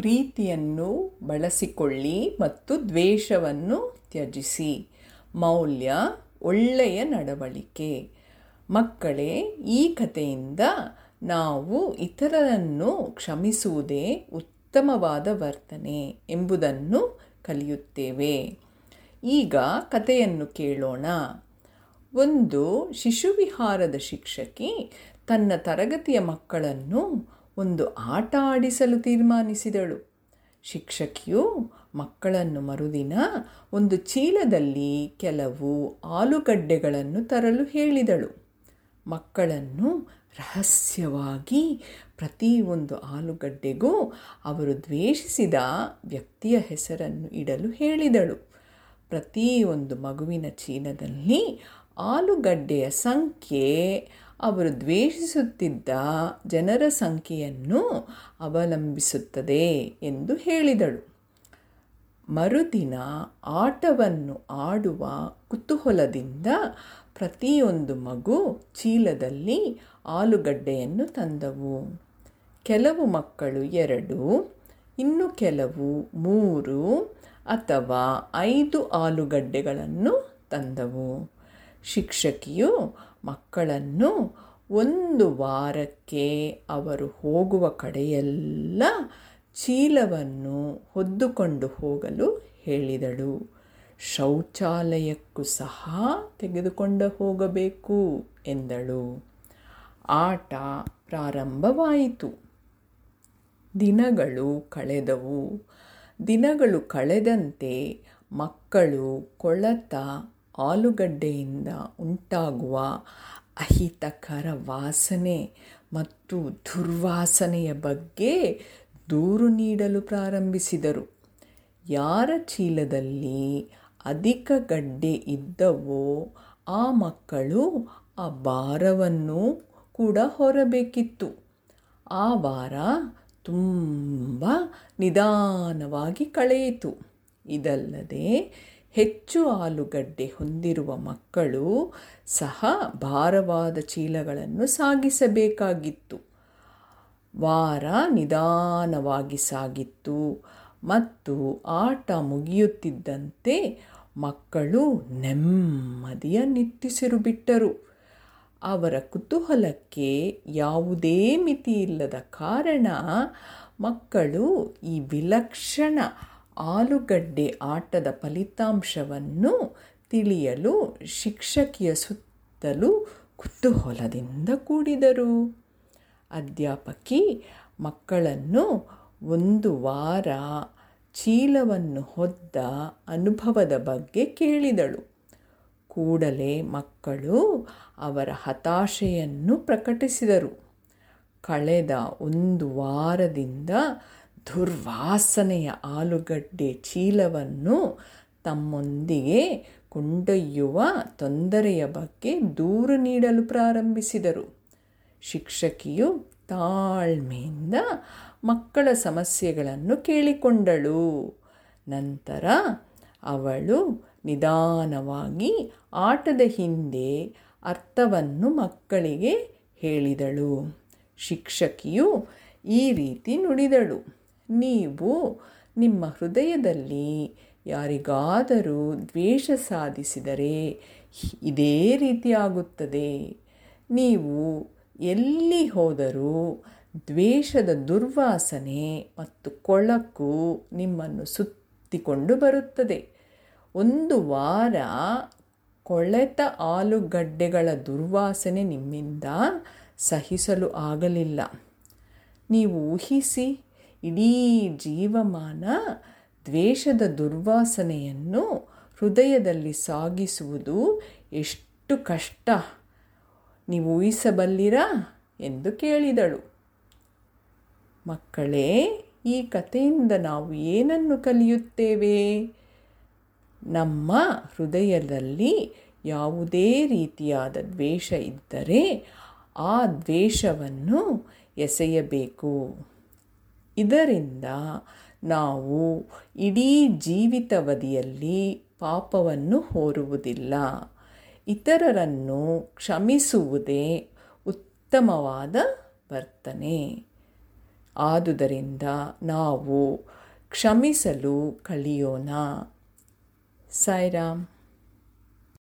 ಪ್ರೀತಿಯನ್ನು ಬಳಸಿಕೊಳ್ಳಿ ಮತ್ತು ದ್ವೇಷವನ್ನು ತ್ಯಜಿಸಿ. ಮೌಲ್ಯ ಒಳ್ಳೆಯ ನಡವಳಿಕೆ. ಮಕ್ಕಳೇ, ಈ ಕಥೆಯಿಂದ ನಾವು ಇತರರನ್ನು ಕ್ಷಮಿಸುವುದೇ ಉತ್ತಮವಾದ ವರ್ತನೆ ಎಂಬುದನ್ನು ಕಲಿಯುತ್ತೇವೆ. ಈಗ ಕಥೆಯನ್ನು ಕೇಳೋಣ. ಒಂದು ಶಿಶುವಿಹಾರದ ಶಿಕ್ಷಕಿ ತನ್ನ ತರಗತಿಯ ಮಕ್ಕಳನ್ನು ಒಂದು ಆಟ ಆಡಿಸಲು ತೀರ್ಮಾನಿಸಿದಳು. ಶಿಕ್ಷಕಿಯು ಮಕ್ಕಳನ್ನು ಮರುದಿನ ಒಂದು ಚೀಲದಲ್ಲಿ ಕೆಲವು ಆಲೂಗಡ್ಡೆಗಳನ್ನು ತರಲು ಹೇಳಿದಳು. ಮಕ್ಕಳನ್ನು ರಹಸ್ಯವಾಗಿ ಪ್ರತಿಯೊಂದು ಆಲೂಗಡ್ಡೆಗೂ ಅವರು ದ್ವೇಷಿಸಿದ ವ್ಯಕ್ತಿಯ ಹೆಸರನ್ನು ಇಡಲು ಹೇಳಿದಳು. ಪ್ರತಿಯೊಂದು ಮಗುವಿನ ಚೀಲದಲ್ಲಿ ಆಲೂಗಡ್ಡೆಯ ಸಂಖ್ಯೆ, ಅವರು ದ್ವೇಷಿಸುತ್ತಿದ್ದ ಜನರ ಸಂಖ್ಯೆಯನ್ನು ಅವಲಂಬಿಸುತ್ತದೆ ಎಂದು ಹೇಳಿದಳು. ಮರುದಿನ ಆಟವನ್ನು ಆಡುವ ಕುತೂಹಲದಿಂದ ಪ್ರತಿಯೊಂದು ಮಗು ಚೀಲದಲ್ಲಿ ಆಲೂಗಡ್ಡೆಯನ್ನು ತಂದವು. ಕೆಲವು ಮಕ್ಕಳು ಎರಡು, ಇನ್ನು ಕೆಲವು ಮೂರು ಅಥವಾ ಐದು ಆಲೂಗಡ್ಡೆಗಳನ್ನು ತಂದವು. ಶಿಕ್ಷಕಿಯು ಮಕ್ಕಳನ್ನು ಒಂದು ವಾರಕ್ಕೆ ಅವರು ಹೋಗುವ ಕಡೆಯೆಲ್ಲ ಚೀಲವನ್ನು ಹೊದ್ದುಕೊಂಡು ಹೋಗಲು ಹೇಳಿದಳು. ಶೌಚಾಲಯಕ್ಕೂ ಸಹ ತೆಗೆದುಕೊಂಡು ಹೋಗಬೇಕು ಎಂದಳು. ಆಟ ಪ್ರಾರಂಭವಾಯಿತು. ದಿನಗಳು ಕಳೆದವು. ದಿನಗಳು ಕಳೆದಂತೆ ಮಕ್ಕಳು ಕೊಳತ ಆಲೂಗಡ್ಡೆಯಿಂದ ಉಂಟಾಗುವ ಅಹಿತಕರ ವಾಸನೆ ಮತ್ತು ದುರ್ವಾಸನೆಯ ಬಗ್ಗೆ ದೂರು ನೀಡಲು ಪ್ರಾರಂಭಿಸಿದರು. ಯಾರ ಚೀಲದಲ್ಲಿ ಅಧಿಕ ಗಡ್ಡೆ ಇದ್ದವೋ ಆ ಮಕ್ಕಳು ಆ ಭಾರವನ್ನು ಕೂಡ ಹೊರಬೇಕಿತ್ತು. ಆ ವಾರ ತುಂಬ ನಿಧಾನವಾಗಿ ಕಳೆಯಿತು. ಇದಲ್ಲದೆ ಹೆಚ್ಚು ಆಲೂಗಡ್ಡೆ ಹೊಂದಿರುವ ಮಕ್ಕಳು ಸಹ ಭಾರವಾದ ಚೀಲಗಳನ್ನು ಸಾಗಿಸಬೇಕಾಗಿತ್ತು. ವಾರ ನಿಧಾನವಾಗಿ ಸಾಗಿತ್ತು ಮತ್ತು ಆಟ ಮುಗಿಯುತ್ತಿದ್ದಂತೆ ಮಕ್ಕಳು ನೆಮ್ಮದಿಯ ನಿಟ್ಟಿಸಿರು ಬಿಟ್ಟರು. ಅವರ ಕುತೂಹಲಕ್ಕೆ ಯಾವುದೇ ಮಿತಿ ಇಲ್ಲದ ಕಾರಣ ಮಕ್ಕಳು ಈ ವಿಲಕ್ಷಣ ಆಲೂಗಡ್ಡೆ ಆಟದ ಫಲಿತಾಂಶವನ್ನು ತಿಳಿಯಲು ಶಿಕ್ಷಕಿಯ ಸುತ್ತಲೂ ಕುತೂಹಲದಿಂದ ಕೂಡಿದರು. ಅಧ್ಯಾಪಕಿ ಮಕ್ಕಳನ್ನು ಒಂದು ವಾರ ಚೀಲವನ್ನು ಹೊದ್ದ ಅನುಭವದ ಬಗ್ಗೆ ಕೇಳಿದಳು. ಕೂಡಲೇ ಮಕ್ಕಳು ಅವರ ಹತಾಶೆಯನ್ನು ಪ್ರಕಟಿಸಿದರು. ಕಳೆದ ಒಂದು ವಾರದಿಂದ ದುರ್ವಾಸನೆಯ ಆಲೂಗಡ್ಡೆ ಚೀಲವನ್ನು ತಮ್ಮೊಂದಿಗೆ ಕೊಂಡೊಯ್ಯುವ ತೊಂದರೆಯ ಬಗ್ಗೆ ದೂರು ನೀಡಲು ಪ್ರಾರಂಭಿಸಿದರು. ಶಿಕ್ಷಕಿಯು ತಾಳ್ಮೆಯಿಂದ ಮಕ್ಕಳ ಸಮಸ್ಯೆಗಳನ್ನು ಕೇಳಿಕೊಂಡಳು. ನಂತರ ಅವಳು ನಿಧಾನವಾಗಿ ಆಟದ ಹಿಂದೆ ಅರ್ಥವನ್ನು ಮಕ್ಕಳಿಗೆ ಹೇಳಿದಳು. ಶಿಕ್ಷಕಿಯು ಈ ರೀತಿ ನುಡಿದಳು. ನೀವು ನಿಮ್ಮ ಹೃದಯದಲ್ಲಿ ಯಾರಿಗಾದರೂ ದ್ವೇಷ ಸಾಧಿಸಿದರೆ ಇದೇ ರೀತಿಯಾಗುತ್ತದೆ. ನೀವು ಎಲ್ಲಿ ಹೋದರೂ ದ್ವೇಷದ ದುರ್ವಾಸನೆ ಮತ್ತು ಕೊಳಕು ನಿಮ್ಮನ್ನು ಸುತ್ತಿಕೊಂಡು ಬರುತ್ತದೆ. ಒಂದು ವಾರ ಕೊಳೆತ ಆಲೂಗಡ್ಡೆಗಳ ದುರ್ವಾಸನೆ ನಿಮ್ಮಿಂದ ಸಹಿಸಲು ಆಗಲಿಲ್ಲ. ನೀವು ಊಹಿಸಿ ಇಡೀ ಜೀವಮಾನ ದ್ವೇಷದ ದುರ್ವಾಸನೆಯನ್ನು ಹೃದಯದಲ್ಲಿ ಸಾಗಿಸುವುದು ಎಷ್ಟು ಕಷ್ಟ. ನೀವು ಊಹಿಸಬಲ್ಲಿರಾ? ಎಂದು ಕೇಳಿದಳು. ಮಕ್ಕಳೇ, ಈ ಕಥೆಯಿಂದ ನಾವು ಏನನ್ನು ಕಲಿಯುತ್ತೇವೆ? ನಮ್ಮ ಹೃದಯದಲ್ಲಿ ಯಾವುದೇ ರೀತಿಯಾದ ದ್ವೇಷ ಇದ್ದರೆ ಆ ದ್ವೇಷವನ್ನು ಎಸೆಯಬೇಕು. ಇದರಿಂದ ನಾವು ಇಡೀ ಜೀವಿತಾವಧಿಯಲ್ಲಿ ಪಾಪವನ್ನು ಹೋರುವುದಿಲ್ಲ. ಇತರರನ್ನು ಕ್ಷಮಿಸುವುದೇ ಉತ್ತಮವಾದ ವರ್ತನೆ. ಆದುದರಿಂದ ನಾವು ಕ್ಷಮಿಸಲು ಕಲಿಯೋಣ. ಸಾಯಿರಾಮ್.